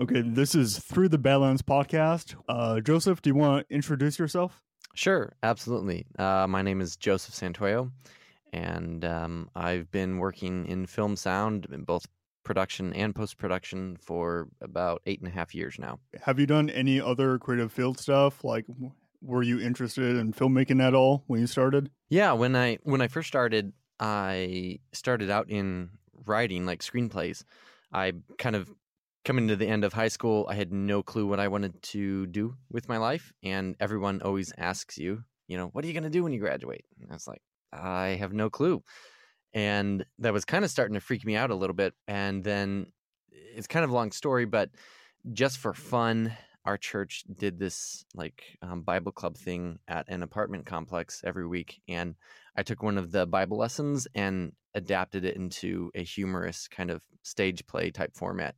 Okay, this is Through the Badlands podcast. Uh, Joseph, do you want to introduce yourself? Sure, absolutely. Uh, my name is Joseph Santoyo, and um, I've been working in film sound in both production and post production for about eight and a half years now. Have you done any other creative field stuff? Like, were you interested in filmmaking at all when you started? Yeah, when I when I first started, I started out in writing like screenplays. I kind of coming to the end of high school, I had no clue what I wanted to do with my life, and everyone always asks you, you know, what are you going to do when you graduate? And I was like, I have no clue. And that was kind of starting to freak me out a little bit. And then it's kind of a long story, but just for fun, our church did this like um, Bible club thing at an apartment complex every week. And I took one of the Bible lessons and adapted it into a humorous kind of stage play type format.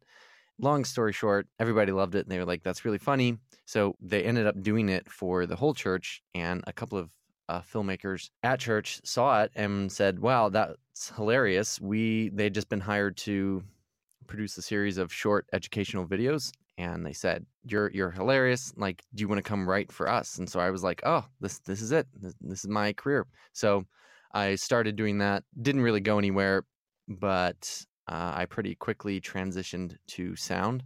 Long story short, everybody loved it and they were like, that's really funny. So they ended up doing it for the whole church, and a couple of uh, filmmakers at church saw it and said, "Wow, that's hilarious." We they'd just been hired to produce a series of short educational videos, and they said, "You're you're hilarious. Like, do you want to come write for us?" And so I was like, "Oh, this this is it. This, this is my career." So I started doing that. Didn't really go anywhere, but uh, I pretty quickly transitioned to sound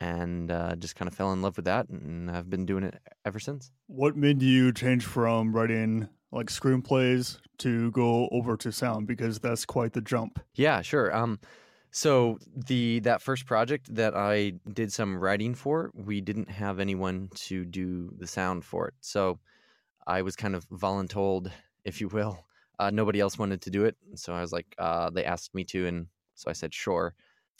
and uh, just kind of fell in love with that and I've been doing it ever since. What made you change from writing like screenplays to go over to sound because that's quite the jump. Yeah, sure. Um so the that first project that I did some writing for, we didn't have anyone to do the sound for it. So I was kind of voluntold, if you will. Uh, nobody else wanted to do it, so I was like, uh, they asked me to, and so I said sure.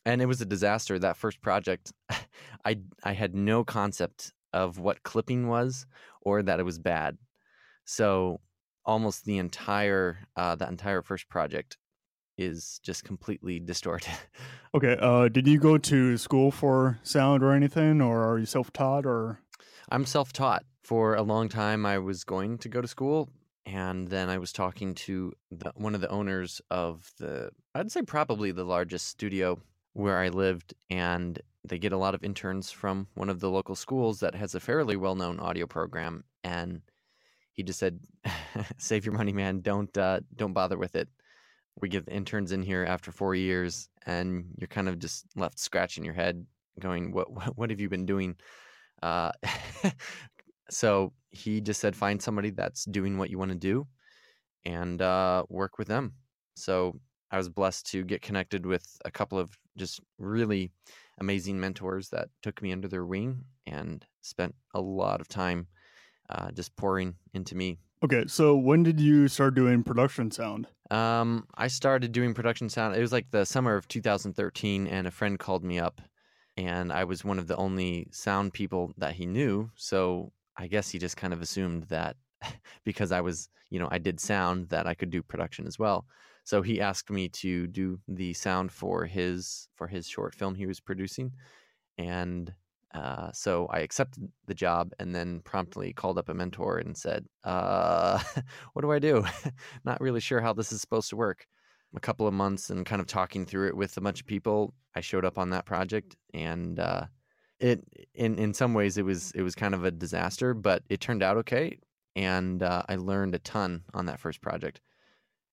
And it was a disaster that first project i i had no concept of what clipping was or that it was bad. So almost the entire uh that entire first project is just completely distorted. Okay, uh, did you go to school for sound or anything, or are you self-taught? Or? I'm self-taught. For a long time i was going to go to school and then i was talking to the, one of the owners of the i'd say probably the largest studio where I lived, and they get a lot of interns from one of the local schools that has a fairly well known audio program. And he just said, "Save your money, man. Don't uh, don't bother with it. We get the interns in here after four years, and you're kind of just left scratching your head, going, what what, what have you been doing?" Uh, so he just said, "Find somebody that's doing what you want to do, and uh, work with them." So I was blessed to get connected with a couple of just really amazing mentors that took me under their wing and spent a lot of time uh, just pouring into me. okay, so when did you start doing production sound? Um, I started doing production sound. It was like the summer of 2013, and a friend called me up, and I was one of the only sound people that he knew. So I guess he just kind of assumed that because I was, you know, I did sound that I could do production as well. So he asked me to do the sound for his for his short film he was producing, and uh, so I accepted the job and then promptly called up a mentor and said, uh, "What do I do? Not really sure how this is supposed to work." A couple of months and kind of talking through it with a bunch of people, I showed up on that project, and uh, it in in some ways it was it was kind of a disaster, but it turned out okay, and uh, I learned a ton on that first project.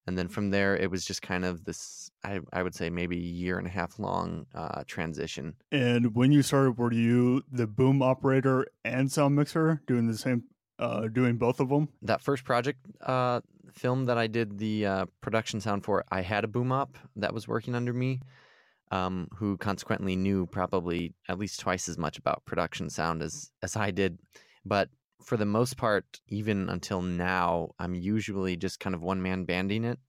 And then from there it was just kind of this i, I would say maybe a year and a half long uh, transition. And when you started, were you the boom operator and sound mixer doing the same, uh, doing both of them? that first project uh, film that i did the uh, production sound for i had a boom op that was working under me um, who consequently knew probably at least twice as much about production sound as as i did but for the most part even until now i'm usually just kind of one man banding it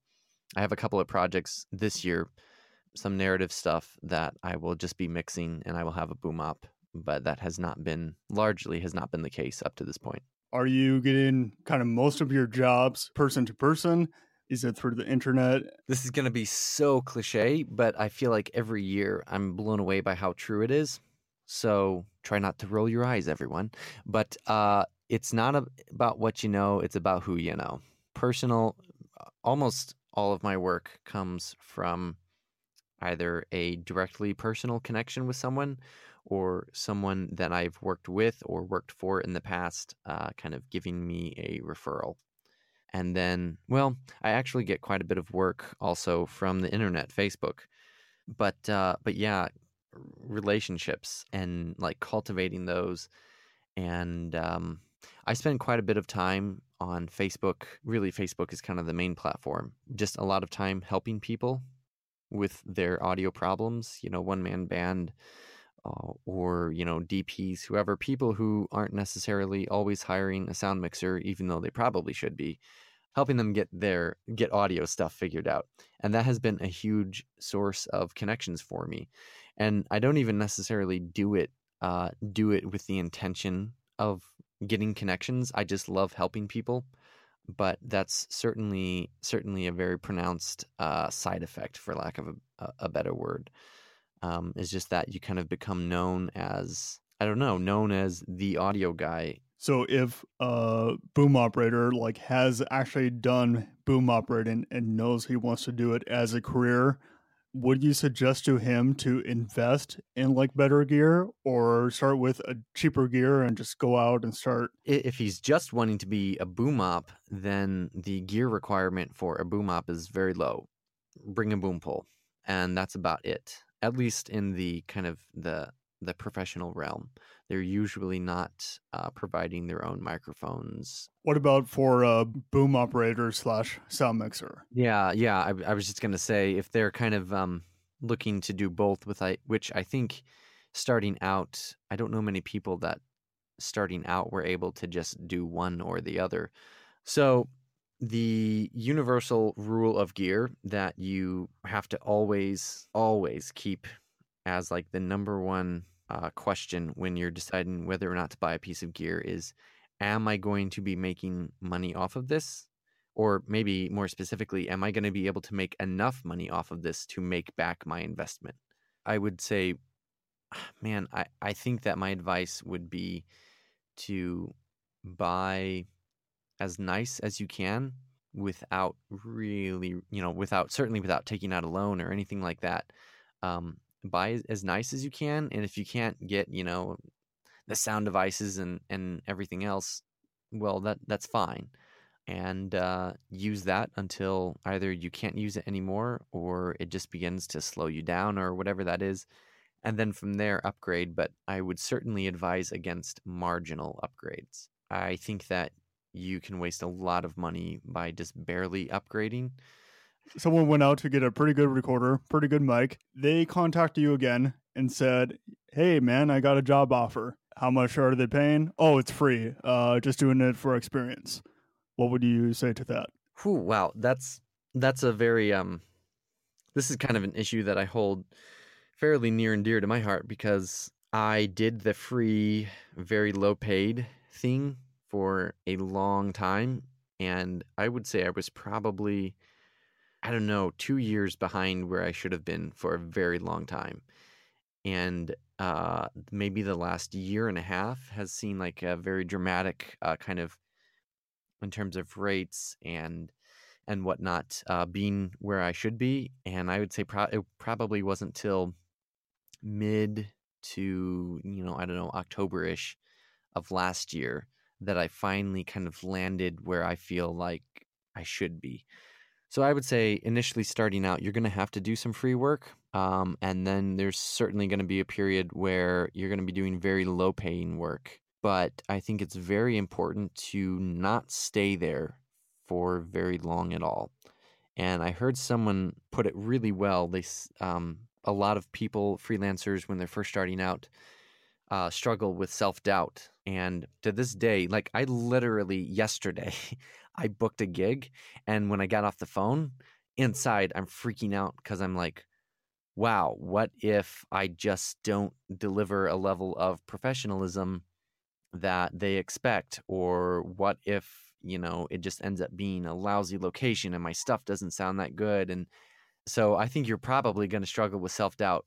i have a couple of projects this year some narrative stuff that I will just be mixing and I will have a boom op, but that has not been largely has not been the case up to this point. Are you getting kind of most of your jobs person to person? Is it through the internet? This is going to be so cliche, but I feel like every year I'm blown away by how true it is. So try not to roll your eyes, everyone. But uh, it's not about what you know, it's about who you know. Personal, almost all of my work comes from either a directly personal connection with someone or someone that I've worked with or worked for in the past, uh, kind of giving me a referral. And then, well, I actually get quite a bit of work also from the internet, Facebook. But uh, but yeah, relationships and like cultivating those, and um, I spend quite a bit of time on Facebook. Really, Facebook is kind of the main platform. Just a lot of time helping people with their audio problems. You know, one man band. Uh, or you know DPs, whoever people who aren't necessarily always hiring a sound mixer, even though they probably should be, helping them get their get audio stuff figured out, and that has been a huge source of connections for me. And I don't even necessarily do it uh, do it with the intention of getting connections. I just love helping people, but that's certainly certainly a very pronounced uh, side effect, for lack of a, a better word um, is just that you kind of become known as I don't know, known as the audio guy. So if a boom operator like has actually done boom operating and knows he wants to do it as a career, would you suggest to him to invest in like better gear or start with a cheaper gear and just go out and start? If he's just wanting to be a boom op then the gear requirement for a boom op is very low. Bring a boom pole and that's about it at least in the kind of the the professional realm they're usually not uh, providing their own microphones. What about for a boom operator slash sound mixer? Yeah yeah I, I was just going to say if they're kind of um, looking to do both with I, which i think starting out i don't know many people that starting out were able to just do one or the other. So the universal rule of gear that you have to always always keep as like the number one uh, question when you're deciding whether or not to buy a piece of gear is am i going to be making money off of this? Or maybe more specifically am i going to be able to make enough money off of this to make back my investment? I would say man i, I think that my advice would be to buy as nice as you can without really, you know, without certainly without taking out a loan or anything like that. Um, buy as nice as you can, and if you can't get, you know, the sound devices and and everything else, well, that that's fine, and uh, use that until either you can't use it anymore or it just begins to slow you down or whatever that is. And then from there, upgrade. But I would certainly advise against marginal upgrades. I think that you can waste a lot of money by just barely upgrading. Someone went out to get a pretty good recorder, pretty good mic. They contacted you again and said, Hey, man, I got a job offer. How much are they paying? Oh, it's free. Uh, just doing it for experience. What would you say to that? Whew, wow, that's that's a very um. This is kind of an issue that I hold fairly near and dear to my heart because I did the free, very low paid thing for a long time. And I would say I was probably, I don't know, two years behind where I should have been for a very long time. And uh, maybe the last year and a half has seen like a very dramatic uh, kind of in terms of rates and and whatnot uh, being where I should be. And I would say pro- it probably wasn't till mid to you know I don't know October ish of last year that I finally kind of landed where I feel like I should be. So I would say initially starting out, you're going to have to do some free work. Um, and then there's certainly going to be a period where you're going to be doing very low paying work. But I think it's very important to not stay there for very long at all. And I heard someone put it really well. They, um, a lot of people, freelancers, when they're first starting out, uh, struggle with self doubt. And to this day, like I literally yesterday, I booked a gig. And when I got off the phone, inside, I'm freaking out because I'm like, wow, what if I just don't deliver a level of professionalism that they expect? Or what if, you know, it just ends up being a lousy location and my stuff doesn't sound that good? And so I think you're probably going to struggle with self doubt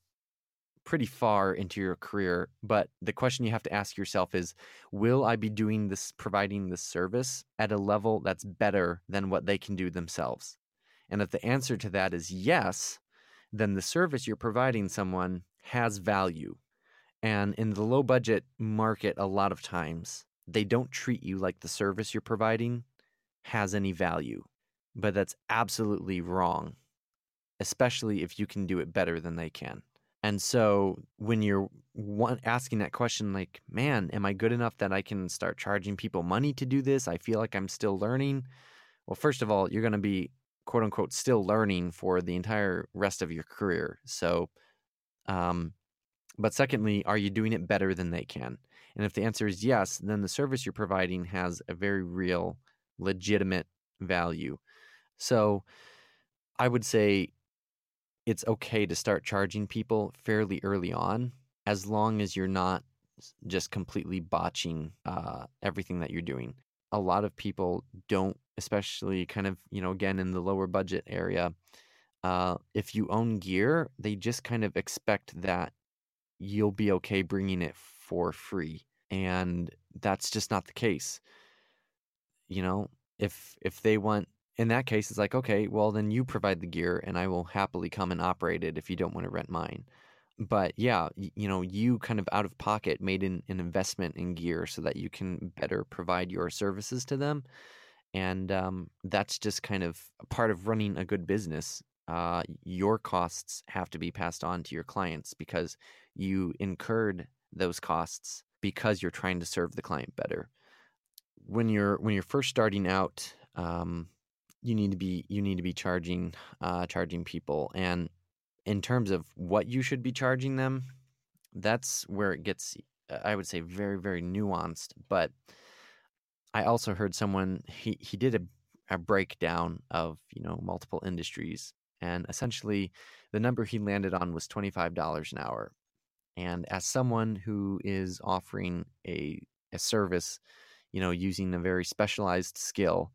pretty far into your career. But the question you have to ask yourself is Will I be doing this, providing this service at a level that's better than what they can do themselves? And if the answer to that is yes, then the service you're providing someone has value. And in the low budget market, a lot of times they don't treat you like the service you're providing has any value. But that's absolutely wrong, especially if you can do it better than they can. And so when you're one, asking that question, like, man, am I good enough that I can start charging people money to do this? I feel like I'm still learning. Well, first of all, you're going to be quote unquote still learning for the entire rest of your career. So, um, but secondly, are you doing it better than they can? And if the answer is yes, then the service you're providing has a very real, legitimate value. So I would say it's okay to start charging people fairly early on as long as you're not just completely botching uh, everything that you're doing. A lot of people don't, especially kind of, you know, again in the lower budget area, uh, if you own gear, they just kind of expect that you'll be okay bringing it for free. And that's just not the case. You know, if if they want in that case, it's like, okay, well, then you provide the gear and I will happily come and operate it if you don't want to rent mine. But yeah, you know, you kind of out of pocket made an, an investment in gear so that you can better provide your services to them. And um, that's just kind of part of running a good business. Uh, your costs have to be passed on to your clients because you incurred those costs because you're trying to serve the client better. When you're when you're first starting out, um, you need to be you need to be charging uh, charging people and in terms of what you should be charging them that's where it gets i would say very very nuanced but i also heard someone he he did a, a breakdown of you know multiple industries and essentially the number he landed on was $25 an hour and as someone who is offering a a service you know using a very specialized skill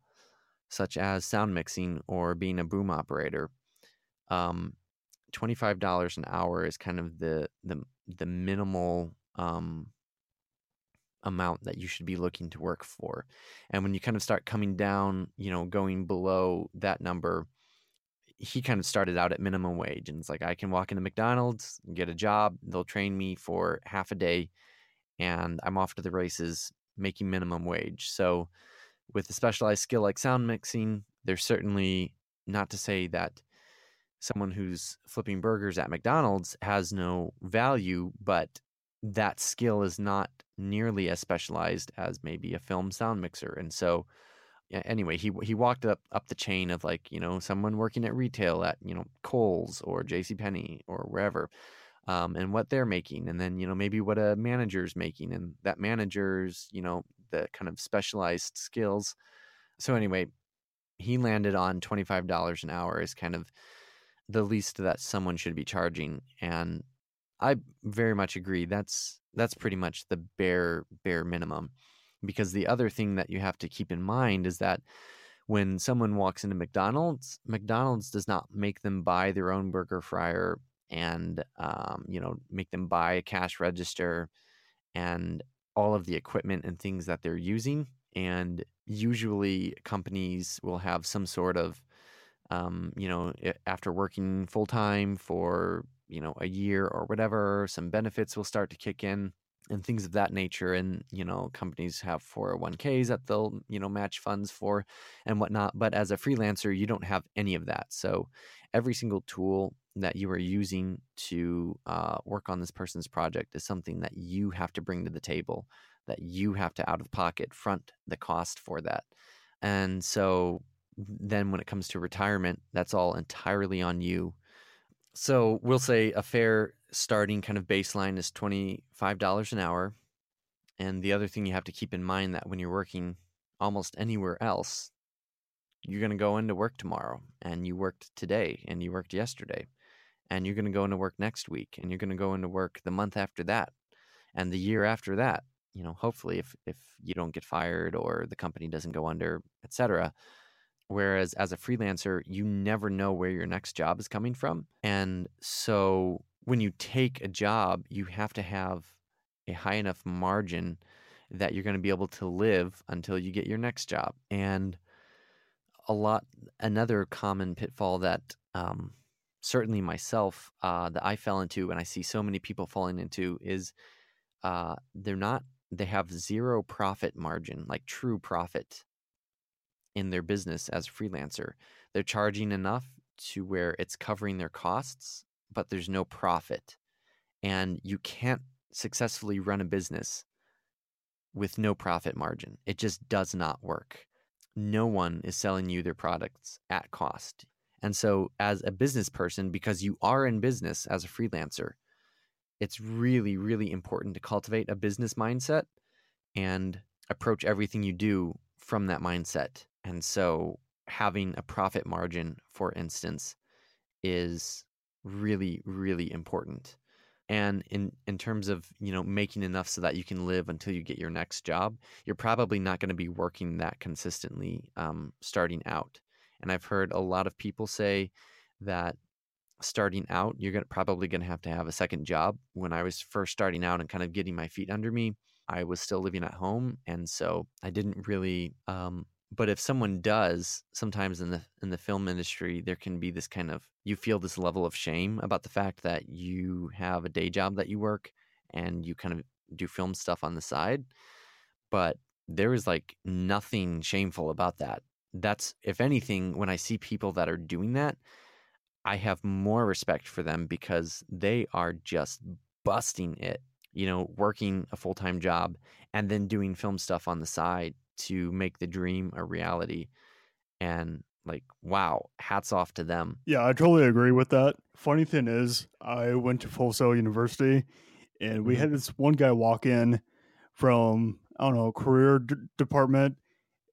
such as sound mixing or being a boom operator, um, twenty-five dollars an hour is kind of the the the minimal um, amount that you should be looking to work for. And when you kind of start coming down, you know, going below that number, he kind of started out at minimum wage, and it's like I can walk into McDonald's, get a job, they'll train me for half a day, and I'm off to the races making minimum wage. So with a specialized skill like sound mixing, there's certainly not to say that someone who's flipping burgers at McDonald's has no value, but that skill is not nearly as specialized as maybe a film sound mixer. And so anyway, he he walked up up the chain of like, you know, someone working at retail at, you know, Kohl's or J.C. Penney or wherever. Um, and what they're making, and then you know maybe what a manager's making, and that manager's you know the kind of specialized skills. So anyway, he landed on $25 an hour is kind of the least that someone should be charging and I very much agree that's that's pretty much the bare bare minimum because the other thing that you have to keep in mind is that when someone walks into McDonald's, McDonald's does not make them buy their own burger fryer and um, you know make them buy a cash register and all of the equipment and things that they're using. And usually companies will have some sort of, um, you know, after working full time for, you know, a year or whatever, some benefits will start to kick in and things of that nature. And, you know, companies have 401ks that they'll, you know, match funds for and whatnot. But as a freelancer, you don't have any of that. So every single tool that you are using to uh, work on this person's project is something that you have to bring to the table, that you have to out of pocket front the cost for that. And so then when it comes to retirement, that's all entirely on you. So we'll say a fair starting kind of baseline is $25 an hour. And the other thing you have to keep in mind that when you're working almost anywhere else, you're going to go into work tomorrow and you worked today and you worked yesterday and you're going to go into work next week and you're going to go into work the month after that and the year after that you know hopefully if if you don't get fired or the company doesn't go under etc whereas as a freelancer you never know where your next job is coming from and so when you take a job you have to have a high enough margin that you're going to be able to live until you get your next job and a lot another common pitfall that um, certainly myself uh, that I fell into, and I see so many people falling into, is uh, they're not. They have zero profit margin, like true profit, in their business as a freelancer. They're charging enough to where it's covering their costs, but there's no profit, and you can't successfully run a business with no profit margin. It just does not work. No one is selling you their products at cost. And so, as a business person, because you are in business as a freelancer, it's really, really important to cultivate a business mindset and approach everything you do from that mindset. And so, having a profit margin, for instance, is really, really important. And in in terms of you know making enough so that you can live until you get your next job you're probably not going to be working that consistently um, starting out. And i've heard a lot of people say that starting out you're gonna, probably going to have to have a second job. When i was first starting out and kind of getting my feet under me i was still living at home and so i didn't really um, but if someone does sometimes in the in the film industry there can be this kind of you feel this level of shame about the fact that you have a day job that you work and you kind of do film stuff on the side but there is like nothing shameful about that. That's if anything when i see people that are doing that i have more respect for them because they are just busting it you know working a full-time job and then doing film stuff on the side to make the dream a reality. And like, wow, hats off to them. Yeah, I totally agree with that. Funny thing is, I went to Full Sail University and we mm-hmm. had this one guy walk in from, I don't know, career d- department.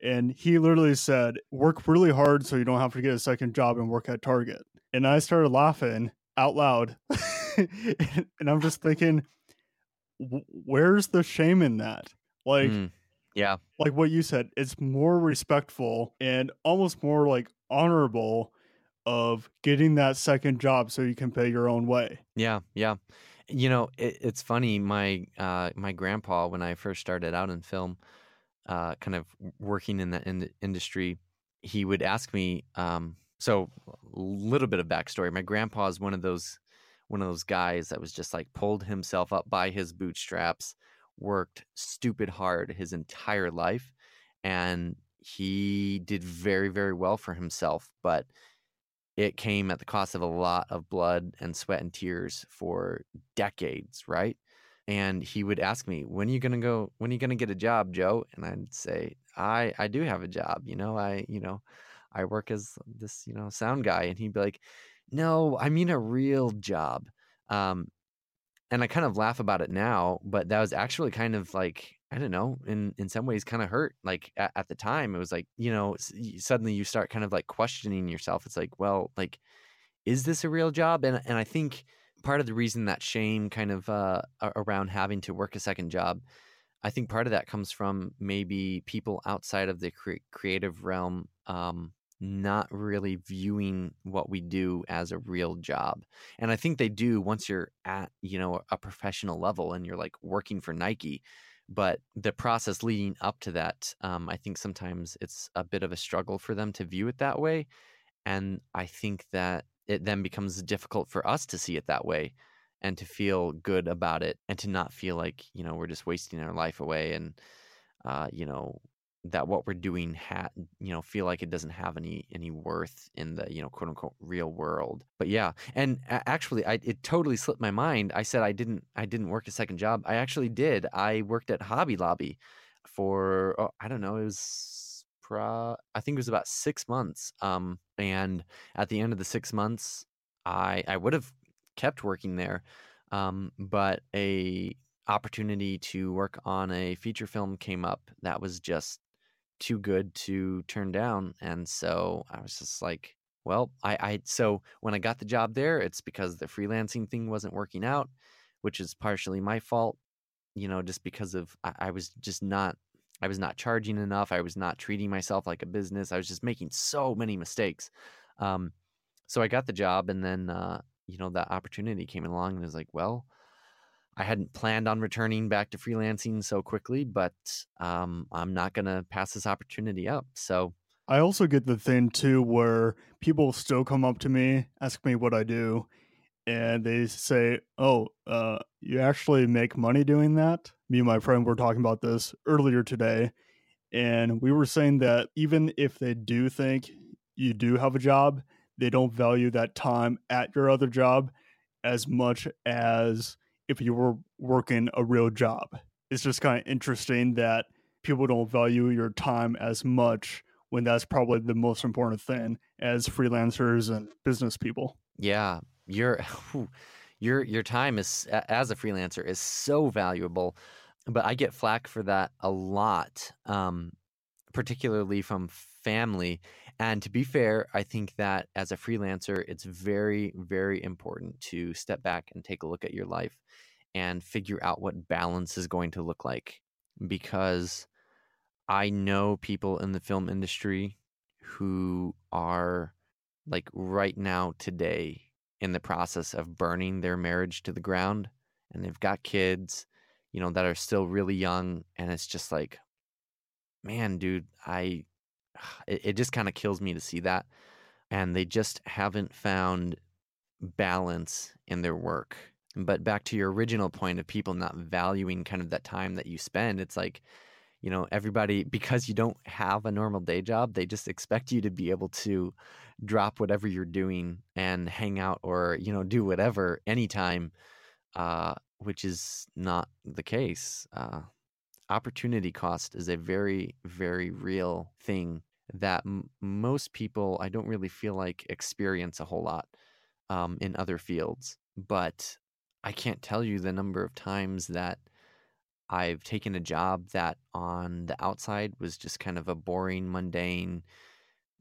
And he literally said, work really hard so you don't have to get a second job and work at Target. And I started laughing out loud. and I'm just thinking, where's the shame in that? Like, mm. Yeah. Like what you said, it's more respectful and almost more like honorable of getting that second job so you can pay your own way. Yeah, yeah. You know, it, it's funny. My uh, my grandpa, when I first started out in film, uh, kind of working in the, in industry, he would ask me. Um, so, a little bit of backstory. My grandpa is one of those one of those guys that was just like pulled himself up by his bootstraps worked stupid hard his entire life and he did very very well for himself but it came at the cost of a lot of blood and sweat and tears for decades right? And he would ask me when are you to go when are you to get a job joe? And i'd say i i do have a job you know i you know i work as this you know sound guy. And he'd be like no i mean a real job. Um, and I kind of laugh about it now, but that was actually kind of like I don't know, in in some ways, kind of hurt. Like at, at, the time, it was like you know, suddenly you start kind of like questioning yourself. It's like, well, like, is this a real job? And and I think part of the reason that shame kind of uh, around having to work a second job, I think part of that comes from maybe people outside of the cre- creative realm um, not really viewing what we do as a real job. And I think they do once you're at, you know, a professional level and you're like working for Nike. But the process leading up to that, um, I think sometimes it's a bit of a struggle for them to view it that way. And I think that it then becomes difficult for us to see it that way and to feel good about it and to not feel like, you know, we're just wasting our life away and, uh, you know, that what we're doing ha- you know feel like it doesn't have any any worth in the you know quote unquote real world. But yeah and actually i it totally slipped my mind. I said i didn't i didn't work a second job. I actually did. I worked at hobby lobby for oh, i don't know it was pro i think it was about six months um and at the end of the six months i i would have kept working there um but a opportunity to work on a feature film came up that was just too good to turn down. And so I was just like, well, I, I so when I got the job there, it's because the freelancing thing wasn't working out, which is partially my fault, you know, just because of I, I was just not I was not charging enough. I was not treating myself like a business. I was just making so many mistakes. Um, so I got the job, and then uh, you know that opportunity came along, and it was like, well, I hadn't planned on returning back to freelancing so quickly, but um, I'm not going to pass this opportunity up. So I also get the thing too where people still come up to me, ask me what I do, and they say, "Oh, uh, you actually make money doing that?" Me and my friend were talking about this earlier today, and we were saying that even if they do think you do have a job, they don't value that time at your other job as much as if you were working a real job. It's just kind of interesting that people don't value your time as much when that's probably the most important thing as freelancers and business people. Yeah, your your your time is as a freelancer is so valuable, but I get flack for that a lot, um, particularly from family. And to be fair, I think that as a freelancer, it's very very important to step back and take a look at your life and figure out what balance is going to look like. Because I know people in the film industry who are like right now today in the process of burning their marriage to the ground and they've got kids you know that are still really young and it's just like man dude i it, it just kind of kills me to see that and they just haven't found balance in their work. But back to your original point of people not valuing kind of that time that you spend it's like you know everybody because you don't have a normal day job they just expect you to be able to drop whatever you're doing and hang out or you know do whatever anytime uh, which is not the case. Uh, opportunity cost is a very very real thing that m- most people i don't really feel like experience a whole lot um, in other fields but i can't tell you the number of times that I've taken a job that on the outside was just kind of a boring, mundane,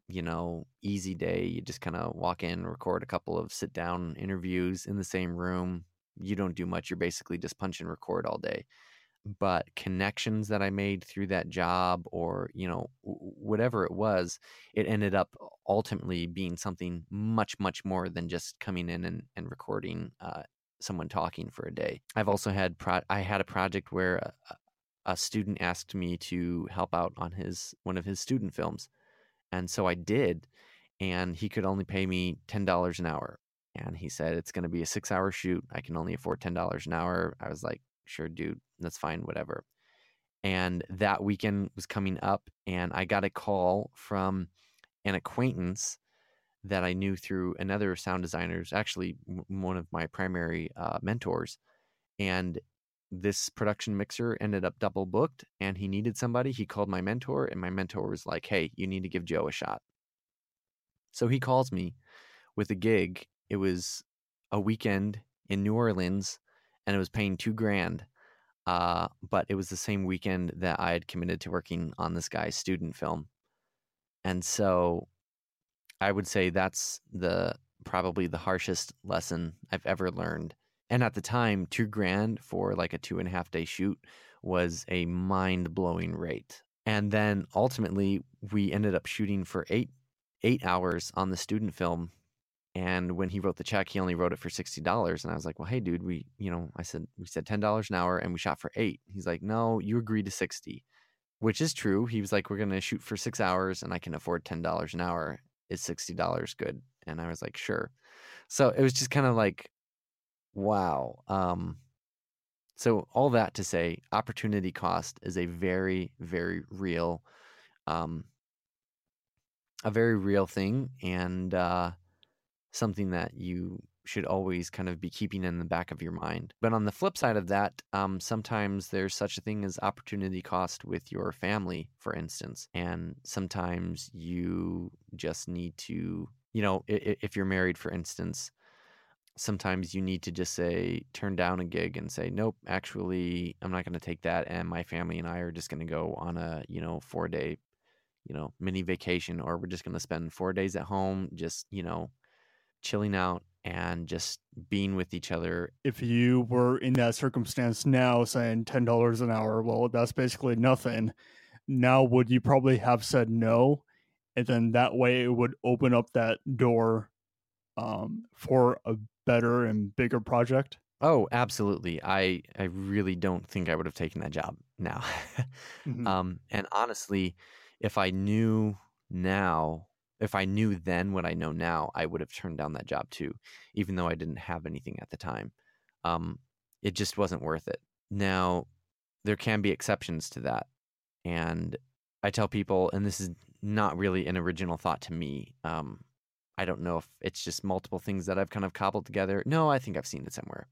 you know, easy day. You just kind of walk in, record a couple of sit down interviews in the same room. You don't do much. You're basically just punch and record all day. But connections that I made through that job or, you know, whatever it was, it ended up ultimately being something much, much more than just coming in and, and recording uh, someone talking for a day. I've also had pro- I had a project where a, a student asked me to help out on his one of his student films, and so I did. And he could only pay me ten dollars an hour, and he said it's going to be a six-hour shoot. I can only afford ten dollars an hour. I was like, sure, dude, that's fine, whatever. And that weekend was coming up, and I got a call from an acquaintance that I knew through another sound designer's, actually one of my primary uh, mentors. And this production mixer ended up double booked and he needed somebody. He called my mentor, and my mentor was like, Hey, you need to give Joe a shot. So he calls me with a gig. It was a weekend in New Orleans and it was paying two grand. Uh, but it was the same weekend that I had committed to working on this guy's student film. And so I would say that's the probably the harshest lesson I've ever learned. And at the time, two grand for like a two and a half day shoot was a mind blowing rate. And then ultimately, we ended up shooting for eight eight hours on the student film. And when he wrote the check, he only wrote it for sixty dollars. And I was like, "Well, hey, dude, we, you know, I said we said ten dollars an hour, and we shot for eight. He's like, "No, you agreed to 60 which is true. He was like, "We're gonna shoot for six hours, and I can afford ten dollars an hour." is $60 good? And I was like, sure. So it was just kind of like, wow. Um, so all that to say, opportunity cost is a very, very real, um, a very real thing, and uh, something that you should always kind of be keeping in the back of your mind. But on the flip side of that, um, sometimes there's such a thing as opportunity cost with your family, for instance. And sometimes you just need to, you know, if, if you're married, for instance, sometimes you need to just say, turn down a gig and say, nope, actually, I'm not going to take that. And my family and I are just going to go on a, you know, four day, you know, mini vacation, or we're just going to spend four days at home, just, you know, chilling out and just being with each other. If you were in that circumstance now, saying ten dollars an hour, well, that's basically nothing. Now, would you probably have said no, and then that way it would open up that door um, for a better and bigger project? Oh, absolutely. I I really don't think I would have taken that job now. mm-hmm. um, and honestly, if I knew now if I knew then what I know now, I would have turned down that job too, even though I didn't have anything at the time. Um, it just wasn't worth it. Now, there can be exceptions to that. And I tell people, and this is not really an original thought to me. Um, I don't know if it's just multiple things that I've kind of cobbled together. No, I think I've seen it somewhere.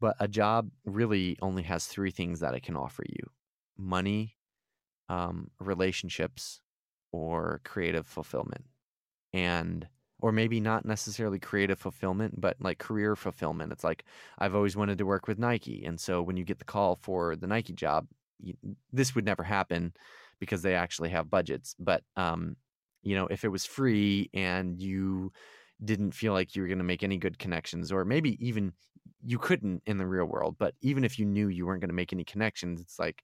But a job really only has three things that it can offer you money, um, relationships, or creative fulfillment. And or maybe not necessarily creative fulfillment, but like career fulfillment. It's like I've always wanted to work with Nike, and so when you get the call for the Nike job, you, this would never happen because they actually have budgets. But um, you know, if it was free and you didn't feel like you were going to make any good connections, or maybe even you couldn't in the real world, but even if you knew you weren't going to make any connections, it's like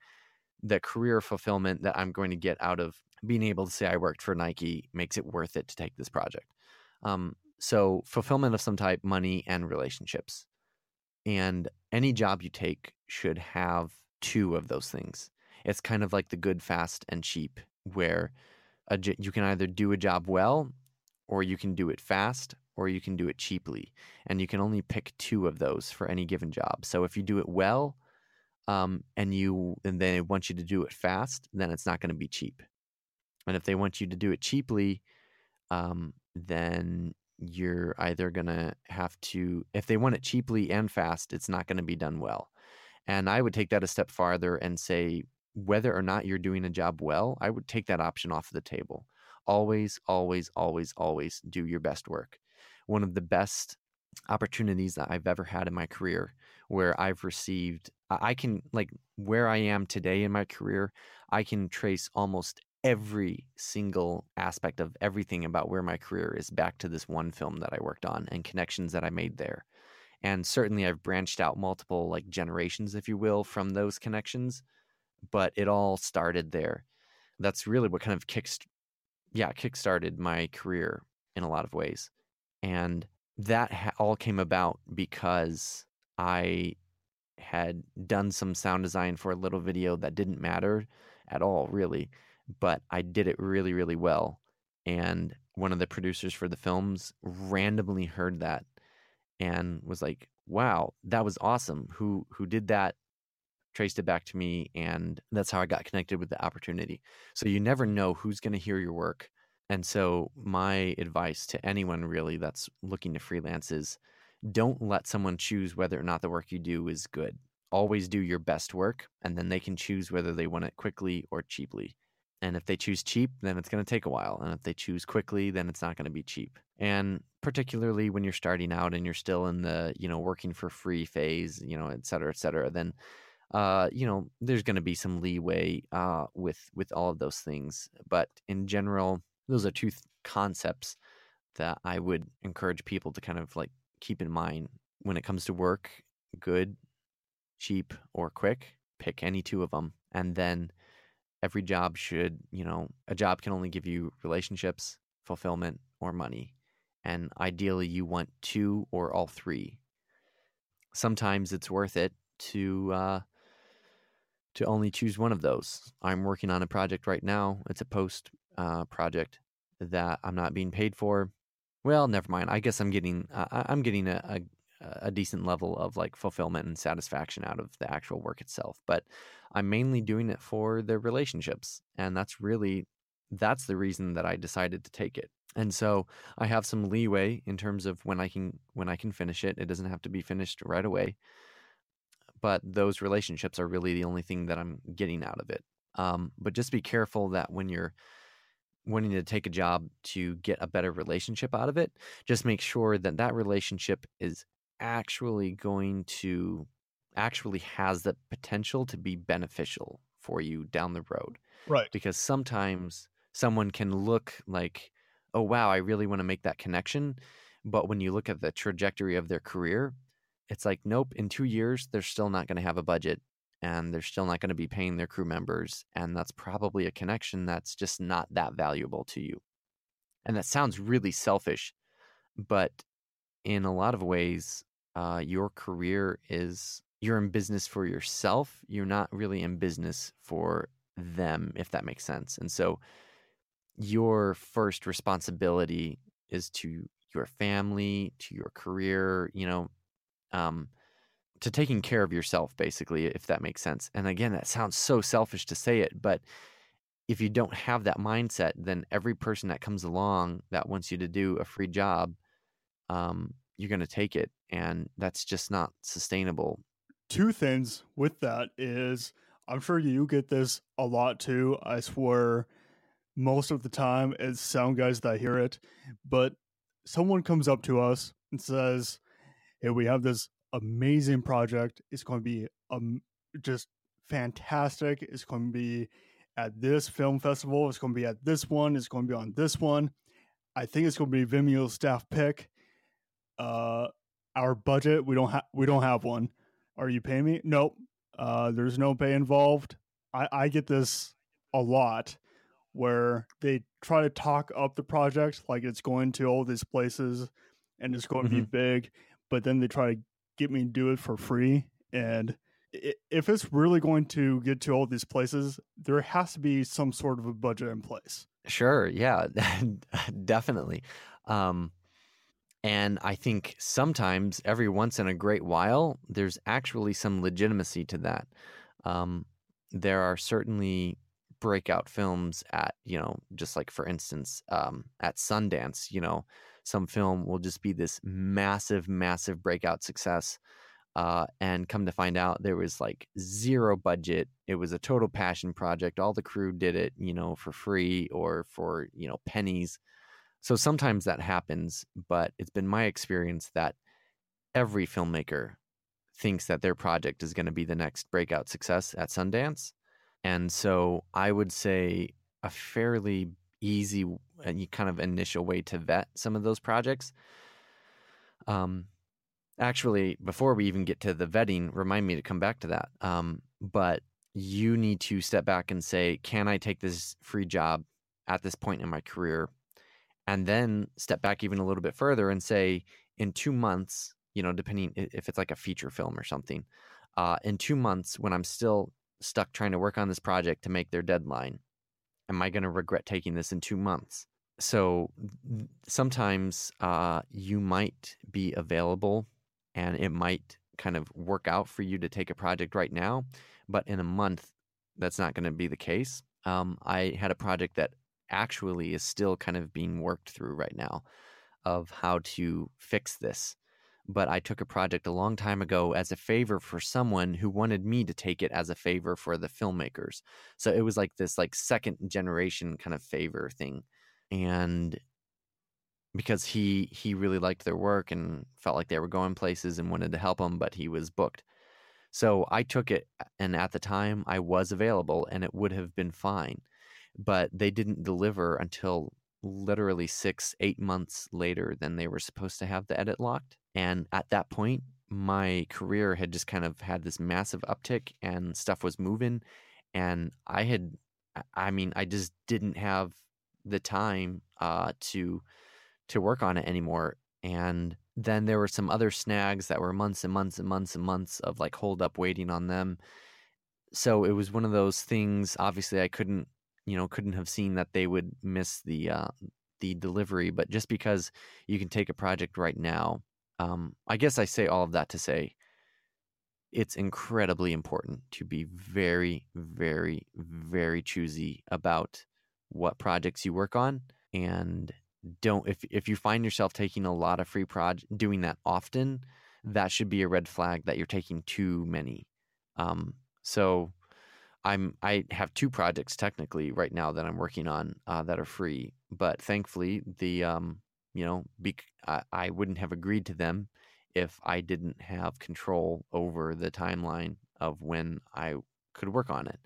the career fulfillment that I'm going to get out of being able to say I worked for Nike makes it worth it to take this project. Um, so fulfillment of some type, money and relationships. And any job you take should have two of those things. It's kind of like the good, fast, and cheap, where a, you can either do a job well, or you can do it fast, or you can do it cheaply. And you can only pick two of those for any given job. So if you do it well, um, and you and they want you to do it fast, then it's not going to be cheap. And if they want you to do it cheaply, um, then you're either going to have to, if they want it cheaply and fast, it's not going to be done well. And I would take that a step farther and say, whether or not you're doing a job well, I would take that option off the table. Always, always, always, always do your best work. One of the best opportunities that I've ever had in my career where I've received, I can, like, where I am today in my career, I can trace almost every single aspect of everything about where my career is back to this one film that I worked on and connections that I made there. And certainly I've branched out multiple like generations, if you will, from those connections, but it all started there. That's really what kind of kicks, yeah, kickstarted my career in a lot of ways. And that ha- all came about because I had done some sound design for a little video that didn't matter at all, really but I did it really, really well. And one of the producers for the films randomly heard that and was like, "Wow, that was awesome! Who who did that?" Traced it back to me, and that's how I got connected with the opportunity. So you never know who's going to hear your work. And so my advice to anyone really that's looking to freelance is don't let someone choose whether or not the work you do is good. Always do your best work, and then they can choose whether they want it quickly or cheaply. And if they choose cheap, then it's going to take a while. And if they choose quickly, then it's not going to be cheap. And particularly when you're starting out and you're still in the, you know, working for free phase, you know, et cetera, et cetera, then, uh, you know, there's going to be some leeway uh, with with all of those things. But in general, those are two th- concepts that I would encourage people to kind of like keep in mind when it comes to work. Good, cheap, or quick. Pick any two of them, and then every job should, you know, a job can only give you relationships, fulfillment, or money. And ideally, you want two or all three. Sometimes it's worth it to uh, to only choose one of those. I'm working on a project right now. It's a post uh, project that I'm not being paid for. Well, never mind. I guess I'm getting uh, I'm getting a, a a decent level of like fulfillment and satisfaction out of the actual work itself but i'm mainly doing it for the relationships and that's really that's the reason that i decided to take it and so i have some leeway in terms of when i can when i can finish it it doesn't have to be finished right away but those relationships are really the only thing that i'm getting out of it um, but just be careful that when you're wanting to take a job to get a better relationship out of it just make sure that that relationship is actually going to actually has the potential to be beneficial for you down the road. Right. Because sometimes someone can look like, oh, wow, I really want to make that connection. But when you look at the trajectory of their career, it's like, nope, in two years, they're still not going to have a budget and they're still not going to be paying their crew members. And that's probably a connection that's just not that valuable to you. And that sounds really selfish, but in a lot of ways, uh, your career is you're in business for yourself. You're not really in business for them, if that makes sense. And so your first responsibility is to your family, to your career, you know, um, to taking care of yourself, basically, if that makes sense. And again, that sounds so selfish to say it, but if you don't have that mindset, then every person that comes along that wants you to do a free job, um, you're going to take it. And that's just not sustainable. Two things with that is I'm sure you get this a lot too. I swear most of the time it's sound guys that hear it, but someone comes up to us and says, Hey, we have this amazing project. It's going to be um, just fantastic. It's going to be at this film festival. It's going to be at this one. It's going to be on this one. I think it's going to be Vimeo staff pick. Uh, our budget we don't have we don't have one. Are you paying me? Nope. Uh, there's no pay involved. I, I get this a lot where they try to talk up the project like it's going to all these places and it's going mm-hmm. to be big, but then they try to get me to do it for free. And if it's really going to get to all these places, there has to be some sort of a budget in place. Sure. Yeah, definitely. Um, and I think sometimes, every once in a great while, there's actually some legitimacy to that. Um, there are certainly breakout films at, you know, just like for instance, um, at Sundance, you know, some film will just be this massive, massive breakout success. Uh, and come to find out, there was like zero budget. It was a total passion project. All the crew did it, you know, for free or for, you know, pennies. So sometimes that happens, but it's been my experience that every filmmaker thinks that their project is going to be the next breakout success at Sundance. And so I would say a fairly easy and kind of initial way to vet some of those projects. Um, actually, before we even get to the vetting, remind me to come back to that. Um, but you need to step back and say, can I take this free job at this point in my career? and then step back even a little bit further and say in two months you know depending if it's like a feature film or something uh, in two months when i'm still stuck trying to work on this project to make their deadline am i going to regret taking this in two months so sometimes uh, you might be available and it might kind of work out for you to take a project right now but in a month that's not going to be the case um, i had a project that actually is still kind of being worked through right now of how to fix this. But I took a project a long time ago as a favor for someone who wanted me to take it as a favor for the filmmakers. So it was like this like second generation kind of favor thing. And because he he really liked their work and felt like they were going places and wanted to help them, but he was booked. So I took it and at the time I was available and it would have been fine but they didn't deliver until literally six, eight months later than they were supposed to have the edit locked. And at that point, my career had just kind of had this massive uptick and stuff was moving. And I had, I mean, I just didn't have the time uh, to to work on it anymore. And then there were some other snags that were months and months and months and months of like hold up waiting on them. So it was one of those things. Obviously, I couldn't you know couldn't have seen that they would miss the uh, the delivery. But just because you can take a project right now, um, I guess I say all of that to say it's incredibly important to be very, very, very choosy about what projects you work on and don't if if you find yourself taking a lot of free project doing that often that should be a red flag that you're taking too many um so I'm I have two projects technically right now that I'm working on uh, that are free, but thankfully the um you know I, I wouldn't have agreed to them if I didn't have control over the timeline of when I could work on it.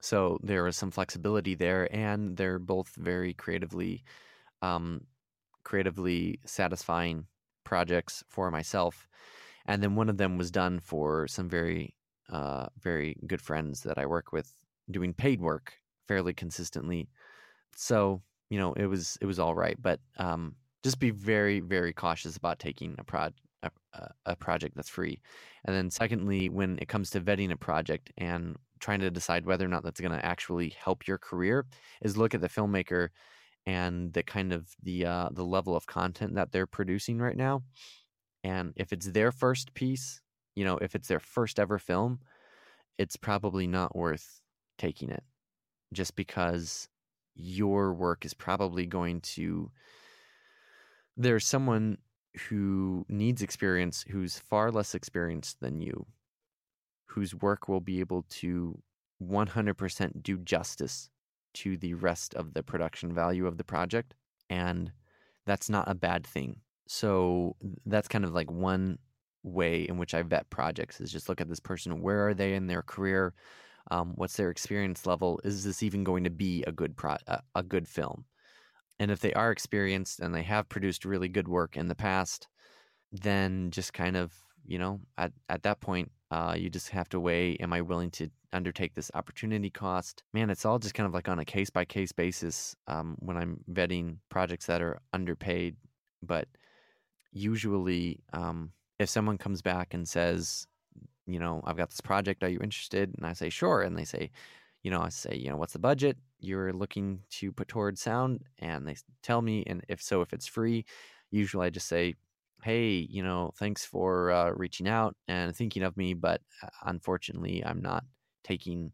So there is some flexibility there, and they're both very creatively, um, creatively satisfying projects for myself. And then one of them was done for some very uh, very good friends that I work with doing paid work fairly consistently. So you know it was it was all right, but um, just be very very cautious about taking a prod a, a project that's free. And then secondly, when it comes to vetting a project and trying to decide whether or not that's going to actually help your career is look at the filmmaker and the kind of the uh, the level of content that they're producing right now. And if it's their first piece, you know, if it's their first ever film, it's probably not worth taking it just because your work is probably going to there's someone who needs experience who's far less experienced than you whose work will be able to 100% do justice to the rest of the production value of the project and that's not a bad thing. So that's kind of like one way in which i vet projects is just look at this person where are they in their career? Um, what's their experience level? Is this even going to be a good pro- a, good film? And if they are experienced and they have produced really good work in the past then just kind of you know at, at that point uh, you just have to weigh am i willing to undertake this opportunity cost? Man it's all just kind of like on a case by case basis um, when i'm vetting projects that are underpaid but usually um, if someone comes back and says you know i've got this project are you interested and i say sure and they say you know i say you know what's the budget you're looking to put towards sound and they tell me and if so if it's free usually i just say hey, you know, thanks for uh, reaching out and thinking of me, but uh, unfortunately, I'm not taking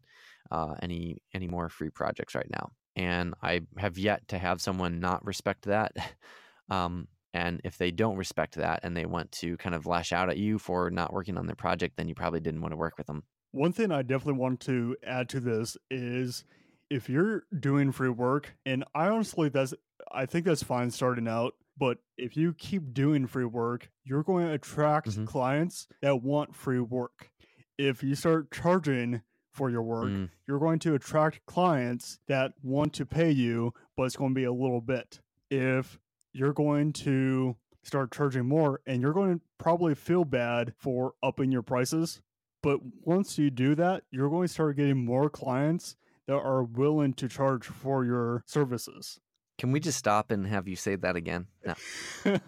uh, any any more free projects right now. And I have yet to have someone not respect that. um, and if they don't respect that and they want to kind of lash out at you for not working on their project, then you probably didn't want to work with them. One thing I definitely want to add to this is if you're doing free work, and I honestly that's I think that's fine starting out but if you keep doing free work, you're going to attract mm-hmm. clients that want free work. If you start charging for your work, mm. you're going to attract clients that want to pay you, but it's going to be a little bit. If you're going to start charging more and you're going to probably feel bad for upping your prices, but once you do that, you're going to start getting more clients that are willing to charge for your services. Can we just stop and have you say that again? No.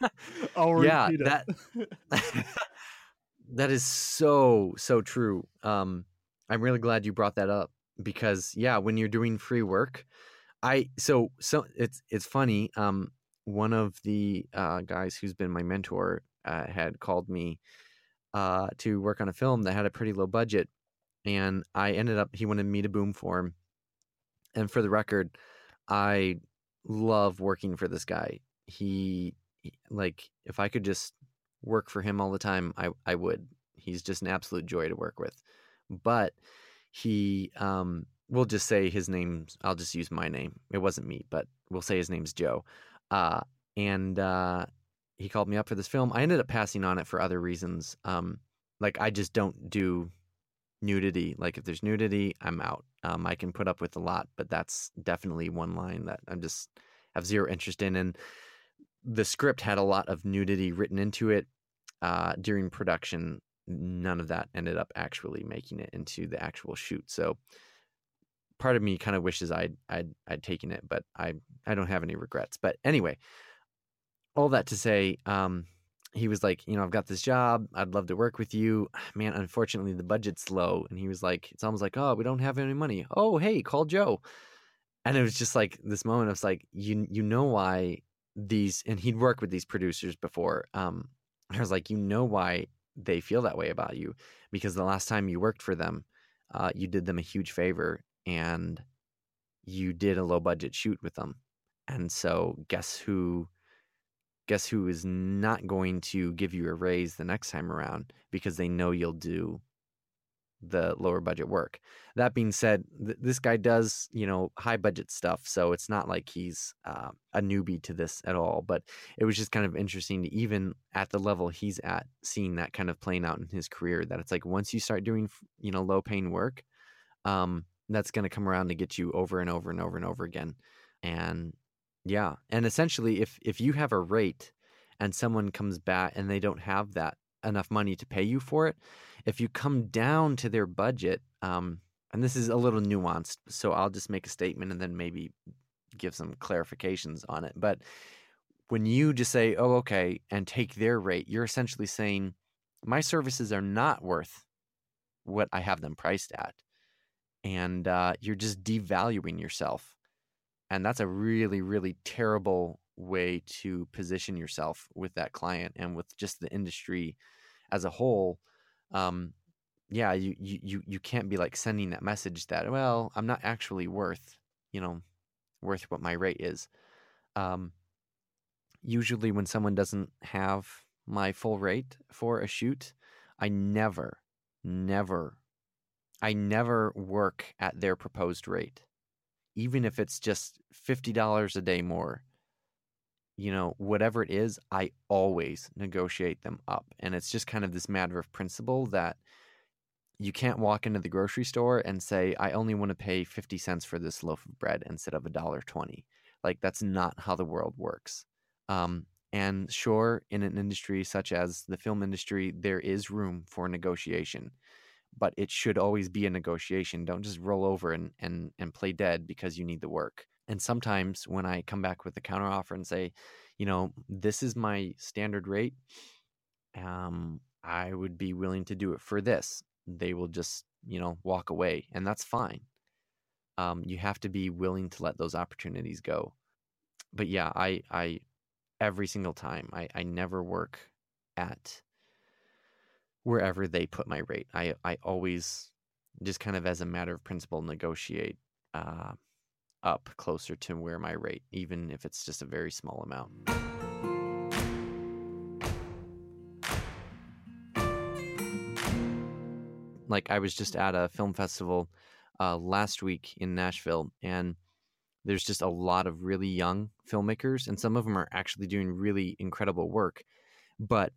yeah, that that is so so true. Um, I'm really glad you brought that up because yeah, when you're doing free work, I so so it's it's funny. Um, one of the uh, guys who's been my mentor uh, had called me uh, to work on a film that had a pretty low budget, and I ended up he wanted me to boom for him. And for the record, I love working for this guy. He like if I could just work for him all the time, I I would. He's just an absolute joy to work with. But he um we'll just say his name. I'll just use my name. It wasn't me, but we'll say his name's Joe. Uh and uh he called me up for this film. I ended up passing on it for other reasons. Um like I just don't do nudity. Like if there's nudity, I'm out. Um, I can put up with a lot, but that's definitely one line that I'm just have zero interest in. And the script had a lot of nudity written into it uh, during production. None of that ended up actually making it into the actual shoot. So part of me kind of wishes I'd I'd I'd taken it, but I I don't have any regrets. But anyway, all that to say, um, he was like, you know, I've got this job. I'd love to work with you. Man, unfortunately, the budget's low. And he was like, it's almost like, oh, we don't have any money. Oh, hey, call Joe. And it was just like this moment. I was like, you, you know why these, and he'd worked with these producers before. Um, I was like, you know why they feel that way about you because the last time you worked for them, uh, you did them a huge favor and you did a low budget shoot with them. And so guess who guess who is not going to give you a raise the next time around because they know you'll do the lower budget work. That being said, th- this guy does, you know, high budget stuff, so it's not like he's uh, a newbie to this at all. But it was just kind of interesting to even at the level he's at, seeing that kind of playing out in his career. That it's like once you start doing, you know, low paying work, um, that's going to come around to get you over and over and over and over again. And yeah, and essentially, if if you have a rate and someone comes back and they don't have that enough money to pay you for it, if you come down to their budget, um, and this is a little nuanced, so I'll just make a statement and then maybe give some clarifications on it. But when you just say, "Oh, okay," and take their rate, you're essentially saying, "My services are not worth what I have them priced at. And uh, you're just devaluing yourself. And that's a really, really terrible way to position yourself with that client and with just the industry as a whole. Um, yeah, you, you you can't be like sending that message that well, I'm not actually worth, you know, worth what my rate is. Um, usually, when someone doesn't have my full rate for a shoot, I never, never, I never work at their proposed rate, even if it's just fifty dollars a day more. You know, whatever it is, I always negotiate them up, and it's just kind of this matter of principle that you can't walk into the grocery store and say i only want to pay 50 cents for this loaf of bread instead of a dollar 20 like that's not how the world works. Um, and sure in an industry such as the film industry there is room for negotiation but it should always be a negotiation don't just roll over and, and, and play dead because you need the work. And sometimes when i come back with a counteroffer and say you know this is my standard rate um, i would be willing to do it for this they will just you know walk away and that's fine. Um, you have to be willing to let those opportunities go. But yeah i i every single time i i never work at wherever they put my rate i i always just kind of as a matter of principle negotiate uh, up closer to where my rate even if it's just a very small amount like I was just at a film festival uh, last week in Nashville, and there's just a lot of really young filmmakers, and some of them are actually doing really incredible work. But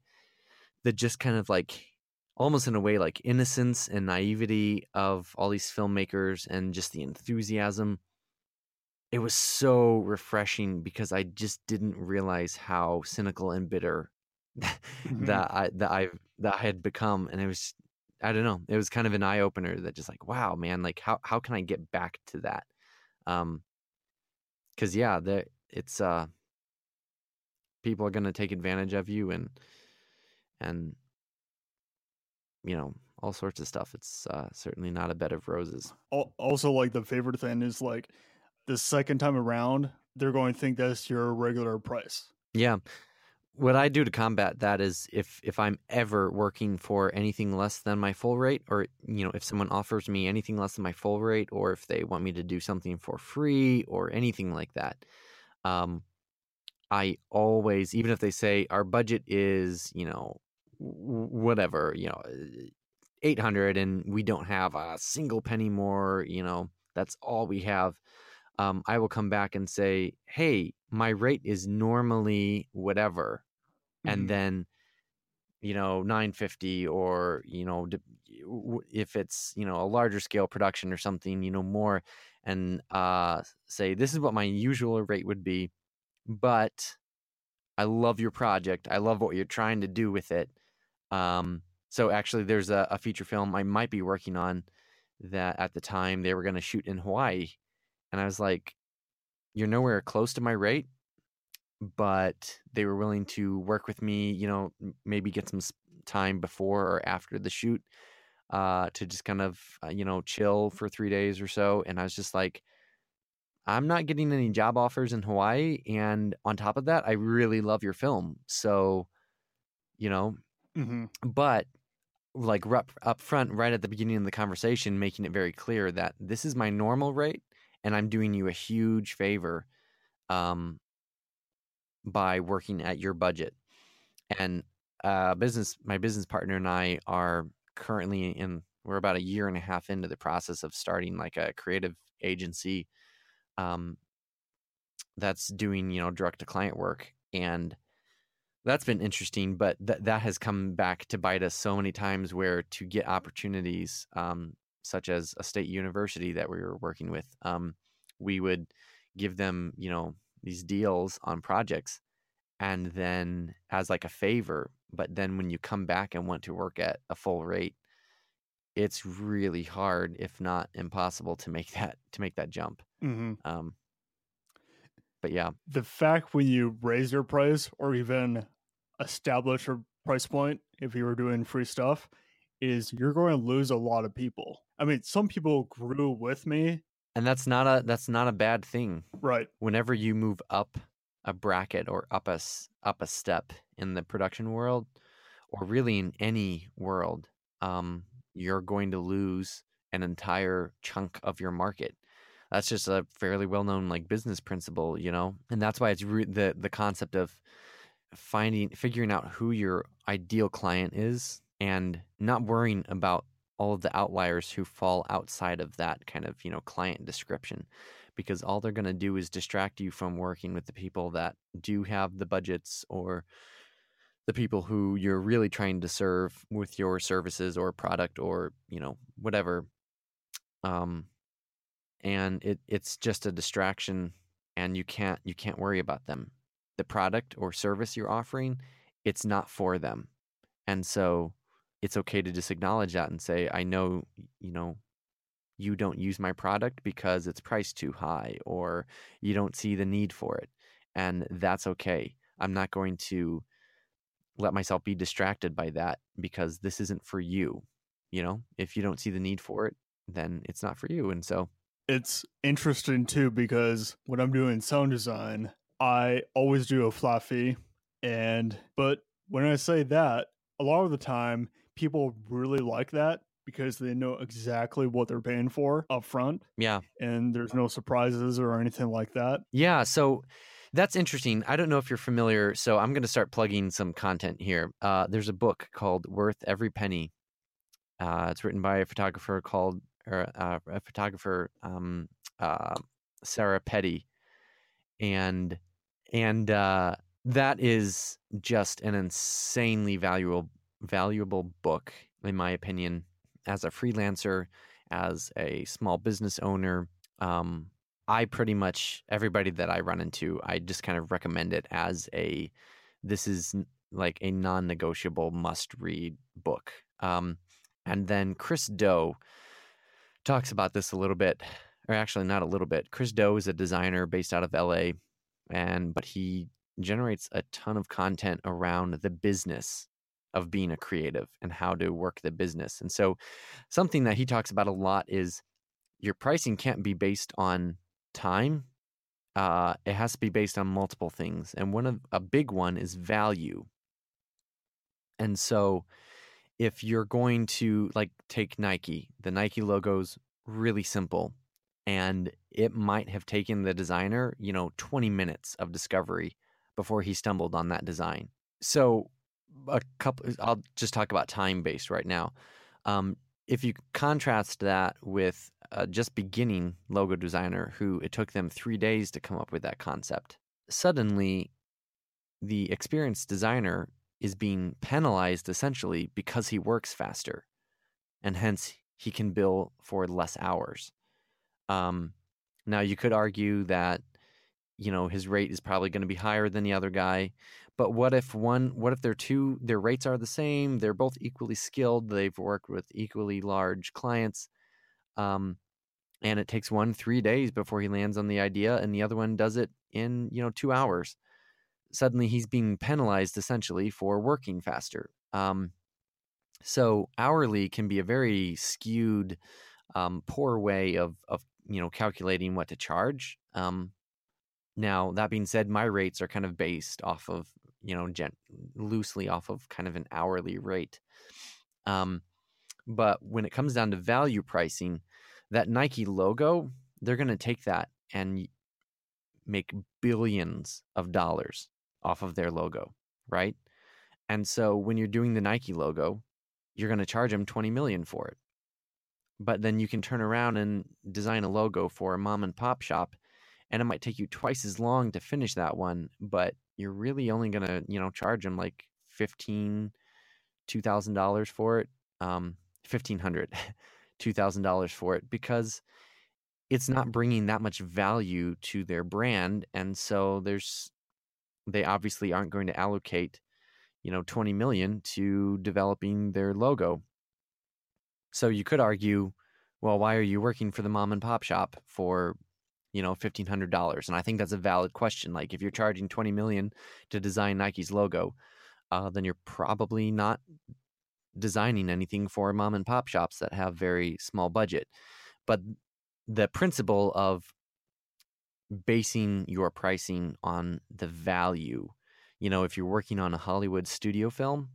the just kind of like almost in a way like innocence and naivety of all these filmmakers and just the enthusiasm it was so refreshing because I just didn't realize how cynical and bitter mm-hmm. that I that I that I had become, and it was I don't know. It was kind of an eye opener that just like, wow, man, like how how can I get back to that? Um, because yeah, the it's uh, people are gonna take advantage of you and and you know all sorts of stuff. It's uh, certainly not a bed of roses. Also, like the favorite thing is like the second time around, they're going to think that's your regular price. Yeah, what I do to combat that is if if I'm ever working for anything less than my full rate, or you know, if someone offers me anything less than my full rate, or if they want me to do something for free or anything like that, um, I always, even if they say our budget is, you know, whatever, you know, eight hundred, and we don't have a single penny more, you know, that's all we have. Um, I will come back and say, hey, my rate is normally whatever and mm-hmm. then you know 950 or you know if it's you know a larger scale production or something you know more and uh say this is what my usual rate would be but i love your project i love what you're trying to do with it um so actually there's a, a feature film i might be working on that at the time they were going to shoot in hawaii and i was like you're nowhere close to my rate but they were willing to work with me, you know, maybe get some time before or after the shoot uh, to just kind of, uh, you know, chill for three days or so. And I was just like, I'm not getting any job offers in Hawaii. And on top of that, I really love your film. So, you know, mm-hmm. but like up, up front, right at the beginning of the conversation, making it very clear that this is my normal rate and I'm doing you a huge favor um, by working at your budget. And uh, business, my business partner and I are currently in. We're about a year and a half into the process of starting like a creative agency um, that's doing you know direct to client work, and that's been interesting. But that that has come back to bite us so many times. Where to get opportunities, um, such as a state university that we were working with, um, we would give them you know these deals on projects and then as like a favor but then when you come back and want to work at a full rate it's really hard if not impossible to make that to make that jump mm-hmm. um but yeah the fact when you raise your price or even establish a price point if you were doing free stuff is you're going to lose a lot of people. I mean, some people grew with me, and that's not a that's not a bad thing. right? Whenever you move up a bracket or up a up a step in the production world, or really in any world, um, you're going to lose an entire chunk of your market. That's just a fairly well known like business principle, you know, and that's why it's re- the the concept of finding figuring out who your ideal client is and not worrying about all of the outliers who fall outside of that kind of you know client description because all they're going to do is distract you from working with the people that do have the budgets or the people who you're really trying to serve with your services or product or you know whatever. Um and it it's just a distraction and you can't you can't worry about them the product or service you're offering it's not for them. And so it's okay to just acknowledge that and say i know you know you don't use my product because it's priced too high or you don't see the need for it. And that's okay. I'm not going to let myself be distracted by that because this isn't for you you know? If you don't see the need for it then it's not for you. And so It's interesting too because when I'm doing sound design, I always do a flat fee. And, but when I say that, a lot of the time people really like that because they know exactly what they're paying for up front yeah and there's no surprises or anything like that. Yeah, so that's interesting. I don't know if you're familiar. So I'm going to start plugging some content here. Uh, there's a book called Worth Every Penny. Uh, it's written by a photographer called, or uh, a photographer, um, uh, Sarah Petty, and and uh, that is just an insanely valuable valuable book, in my opinion, as a freelancer, as a small business owner. Um, I pretty much everybody that I run into, I just kind of recommend it as a this is like a non-negotiable must-read book. Um, and then Chris Do talks about this a little bit, or actually not a little bit. Chris Do is a designer based out of LA, and but he generates a ton of content around the business of being a creative and how to work the business. And so, something that he talks about a lot is your pricing can't be based on time. Uh, it has to be based on multiple things, and one of a big one is value. And so, if you're going to like take Nike, the Nike logo's really simple, and it might have taken the designer, you know, 20 minutes of discovery before he stumbled on that design. So, a couple, I'll just talk about time based right now. Um, if you contrast that with a just beginning logo designer who it took them three days to come up with that concept, suddenly the experienced designer is being penalized essentially because he works faster and hence he can bill for less hours. Um, now, you could argue that you know his rate is probably going to be higher than the other guy but what if one what if they're two their rates are the same they're both equally skilled they've worked with equally large clients um, and it takes one three days before he lands on the idea and the other one does it in you know two hours. Suddenly he's being penalized essentially for working faster um, so hourly can be a very skewed um, poor way of of you know calculating what to charge um, now, that being said, my rates are kind of based off of, you know, gen- loosely off of kind of an hourly rate. Um, but when it comes down to value pricing, that Nike logo, they're going to take that and make billions of dollars off of their logo, right? And so when you're doing the Nike logo, you're going to charge them 20 million for it. But then you can turn around and design a logo for a mom and pop shop and it might take you twice as long to finish that one but you're really only going to you know charge them like 15 $2000 for it um 1500 $2000 for it because it's not bringing that much value to their brand and so there's they obviously aren't going to allocate you know 20 million to developing their logo so you could argue well why are you working for the mom and pop shop for you know $1500 and i think that's a valid question like if you're charging 20 million to design nike's logo uh, then you're probably not designing anything for mom and pop shops that have very small budget. But the principle of basing your pricing on the value, you know, if you're working on a Hollywood studio film,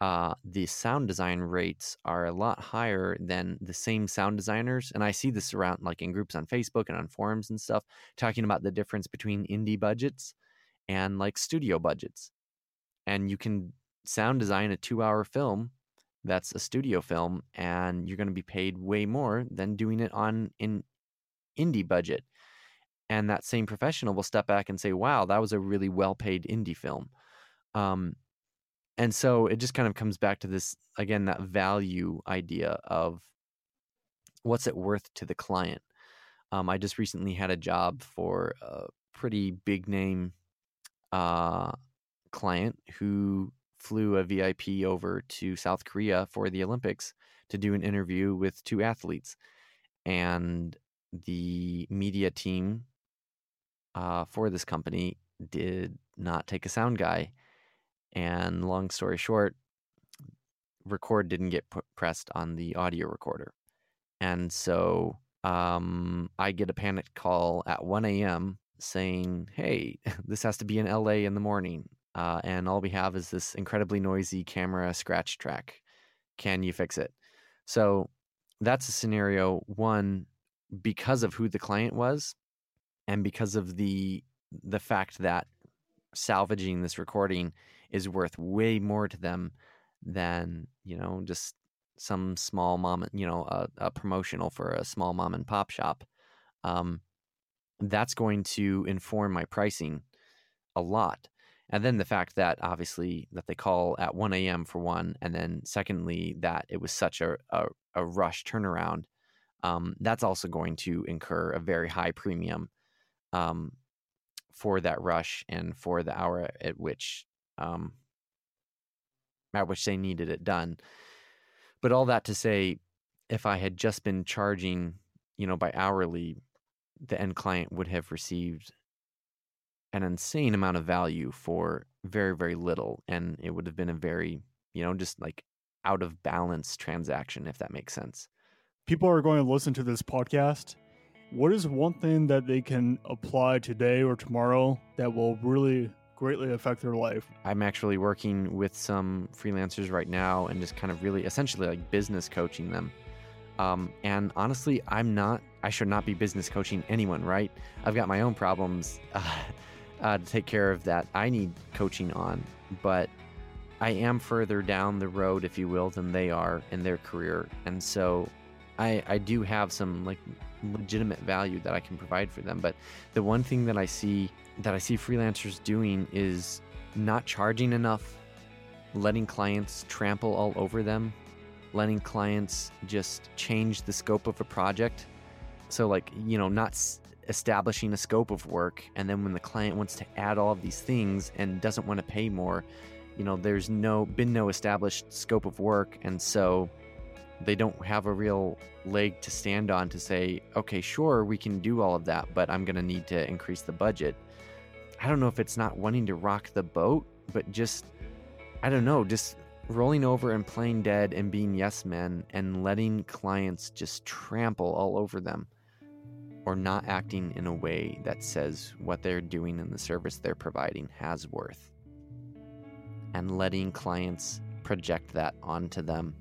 uh, the sound design rates are a lot higher than the same sound designers. And I see this around like in groups on Facebook and on forums and stuff, talking about the difference between indie budgets and like studio budgets. And you can sound design a two hour film that's a studio film and you're going to be paid way more than doing it on an indie budget. And that same professional will step back and say, wow, that was a really well paid indie film. Um, and so it just kind of comes back to this again that value idea of what's it worth to the client. Um, i just recently had a job for a pretty big name uh, client who flew a vip over to south korea for the olympics to do an interview with two athletes and the media team uh, for this company did not take a sound guy and long story short, record didn't get put, pressed on the audio recorder. And so um, I get a panic call at 1 a.m. saying, hey, this has to be in LA in the morning. Uh, and all we have is this incredibly noisy camera scratch track. Can you fix it? So that's a scenario one because of who the client was and because of the the fact that salvaging this recording is worth way more to them than you know just some small mom you know a, a promotional for a small mom and pop shop. Um, that's going to inform my pricing a lot. And then the fact that obviously that they call at 1 a.m for one and then secondly that it was such a, a, a rush turnaround um, that's also going to incur a very high premium um, for that rush and for the hour at which um, at which they needed it done. But all that to say, if I had just been charging, you know, by hourly, the end client would have received an insane amount of value for very, very little. And it would have been a very, you know, just like out of balance transaction, if that makes sense. People are going to listen to this podcast. What is one thing that they can apply today or tomorrow that will really greatly affect their life. I'm actually working with some freelancers right now and just kind of really essentially like business coaching them. Um, and honestly, I'm not, I should not be business coaching anyone, right? I've got my own problems uh, uh, to take care of that I need coaching on. But I am further down the road, if you will, than they are in their career. And so I, I do have some like legitimate value that I can provide for them. But the one thing that I see that I see freelancers doing is not charging enough, letting clients trample all over them, letting clients just change the scope of a project. So, like, you know, not establishing a scope of work. And then when the client wants to add all of these things and doesn't want to pay more, you know, there's no been no established scope of work. And so they don't have a real leg to stand on to say, okay, sure, we can do all of that, but I'm going to need to increase the budget. I don't know if it's not wanting to rock the boat, but just, I don't know, just rolling over and playing dead and being yes men and letting clients just trample all over them or not acting in a way that says what they're doing in the service they're providing has worth and letting clients project that onto them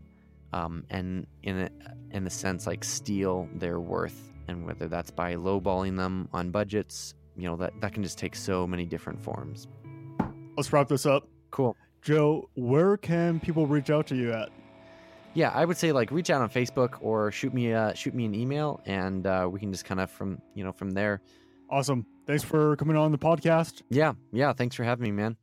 um, and in a, in a sense like steal their worth and whether that's by lowballing them on budgets you know that that can just take so many different forms. Let's wrap this up. Cool. Joe where can people reach out to you at? Yeah i would say like reach out on facebook or shoot me uh shoot me an email and uh, we can just kind of from you know from there. Awesome. Thanks for coming on the podcast. Yeah yeah thanks for having me man